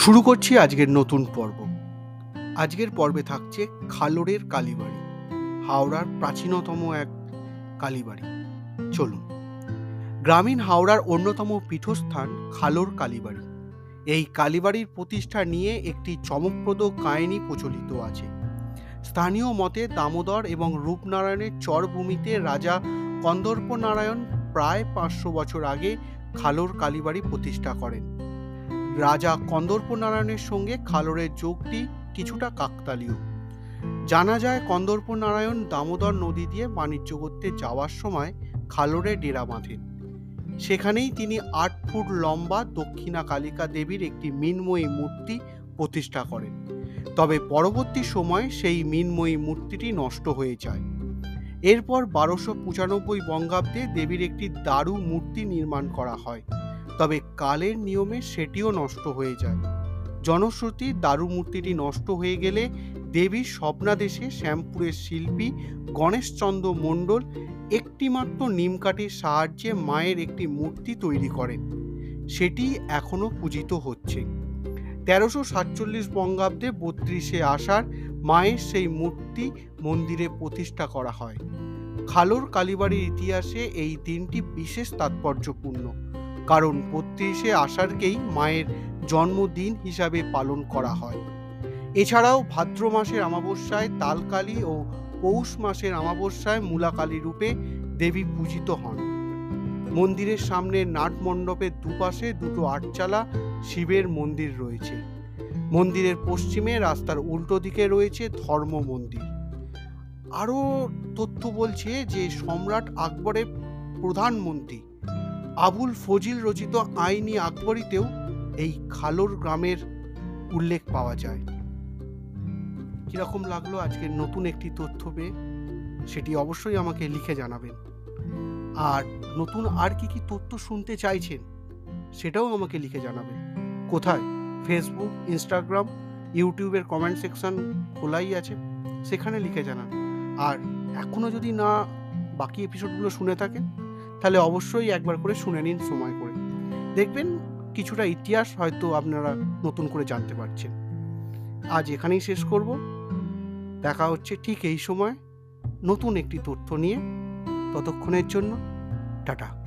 শুরু করছি আজকের নতুন পর্ব। আজকের পর্বে থাকছে খালোরের কালীবাড়ি, হাওড়ার প্রাচীনতম এক কালীবাড়ি। চলুন। গ্রামীণ হাওড়ার অন্যতম পীঠস্থান খালোর কালীবাড়ি। এই কালীবাড়ির প্রতিষ্ঠা নিয়ে একটি চমকপ্রদ কাহিনী প্রচলিত আছে। স্থানীয় মতে দামোদর এবং রূপনারায়ণের চরভূমিতে রাজা কন্দর্প নারায়ণ প্রায় পাঁচশো বছর আগে খালোর কালীবাড়ি প্রতিষ্ঠা করেন। রাজা কন্দর্প নারায়ণের সঙ্গে খালোরের যোগটি কিছুটা কাকতালীয়। জানা যায় কন্দর্প নারায়ণ দামোদর নদী দিয়ে বাণিজ্য করতে যাওয়ার সময় খালোরে ডেরা বাঁধেন সেখানেই তিনি আট ফুট লম্বা দক্ষিণা কালিকা দেবীর একটি মিনময়ী মূর্তি প্রতিষ্ঠা করেন। তবে পরবর্তী সময় সেই মিনময়ী মূর্তিটি নষ্ট হয়ে যায়। এরপর বারোশো পঁচানব্বই বঙ্গাব্দে দেবীর একটি দারু মূর্তি নির্মাণ করা হয়। তবে কালের নিয়মে সেটিও নষ্ট হয়ে যায়। জনশ্রুতি দারু মূর্তিটি নষ্ট হয়ে গেলে দেবীর স্বপ্নাদেশে শ্যামপুরের শিল্পী গণেশচন্দ্র মণ্ডল একটিমাত্র নিমকাঠির সাহায্যে মায়ের একটি মূর্তি তৈরি করেন। সেটি এখনও পূজিত হচ্ছে। তেরোশো সাতচল্লিশ বঙ্গাব্দে বত্রিশে আষাঢ় মায়ের সেই মূর্তি মন্দিরে প্রতিষ্ঠা করা হয়। খালোর কালীবাড়ির ইতিহাসে এই দিনটি বিশেষ তাৎপর্যপূর্ণ। কারণ বত্রিশে আষাঢ়কেই মায়ের জন্মদিন হিসাবে পালন করা হয়। এছাড়াও ভাদ্র মাসের অমাবস্যায় তালকালী ও পৌষ মাসের অমাবস্যায় মূলাকালী রূপে দেবী পূজিত হন। মন্দিরের সামনে নাট মণ্ডপের দুপাশে দুটো আটচালা শিবের মন্দির রয়েছে। মন্দিরের পশ্চিমে রাস্তার উল্টো দিকে রয়েছে ধর্ম মন্দির। আরও তথ্য বলছে যে সম্রাট আকবরের প্রধানমন্ত্রী আবুল ফজিল রচিত আইনি আকবরীতেও এই খালোর গ্রামের উল্লেখ পাওয়া যায়। কীরকম লাগল আজকের নতুন একটি তথ্য পেয়ে? সেটি অবশ্যই আমাকে লিখে জানাবেন। আর নতুন আর কি কি তথ্য শুনতে চাইছেন, সেটাও আমাকে লিখে জানাবেন। কোথায়? ফেসবুক ইনস্টাগ্রাম ইউটিউবের কমেন্ট সেকশন খোলাই আছে, সেখানে লিখে জানান। আর এখনও যদি না বাকি এপিসোডগুলো শুনে থাকেন তাহলে অবশ্যই একবার করে শুনে নিন সময় করে। দেখবেন কিছুটা ইতিহাস হয়তো আপনারা নতুন করে জানতে পারছেন। আজ এখানেই শেষ করব। দেখা হচ্ছে ঠিক এই সময় নতুন একটি তথ্য নিয়ে। ততক্ষণের জন্য টাটা।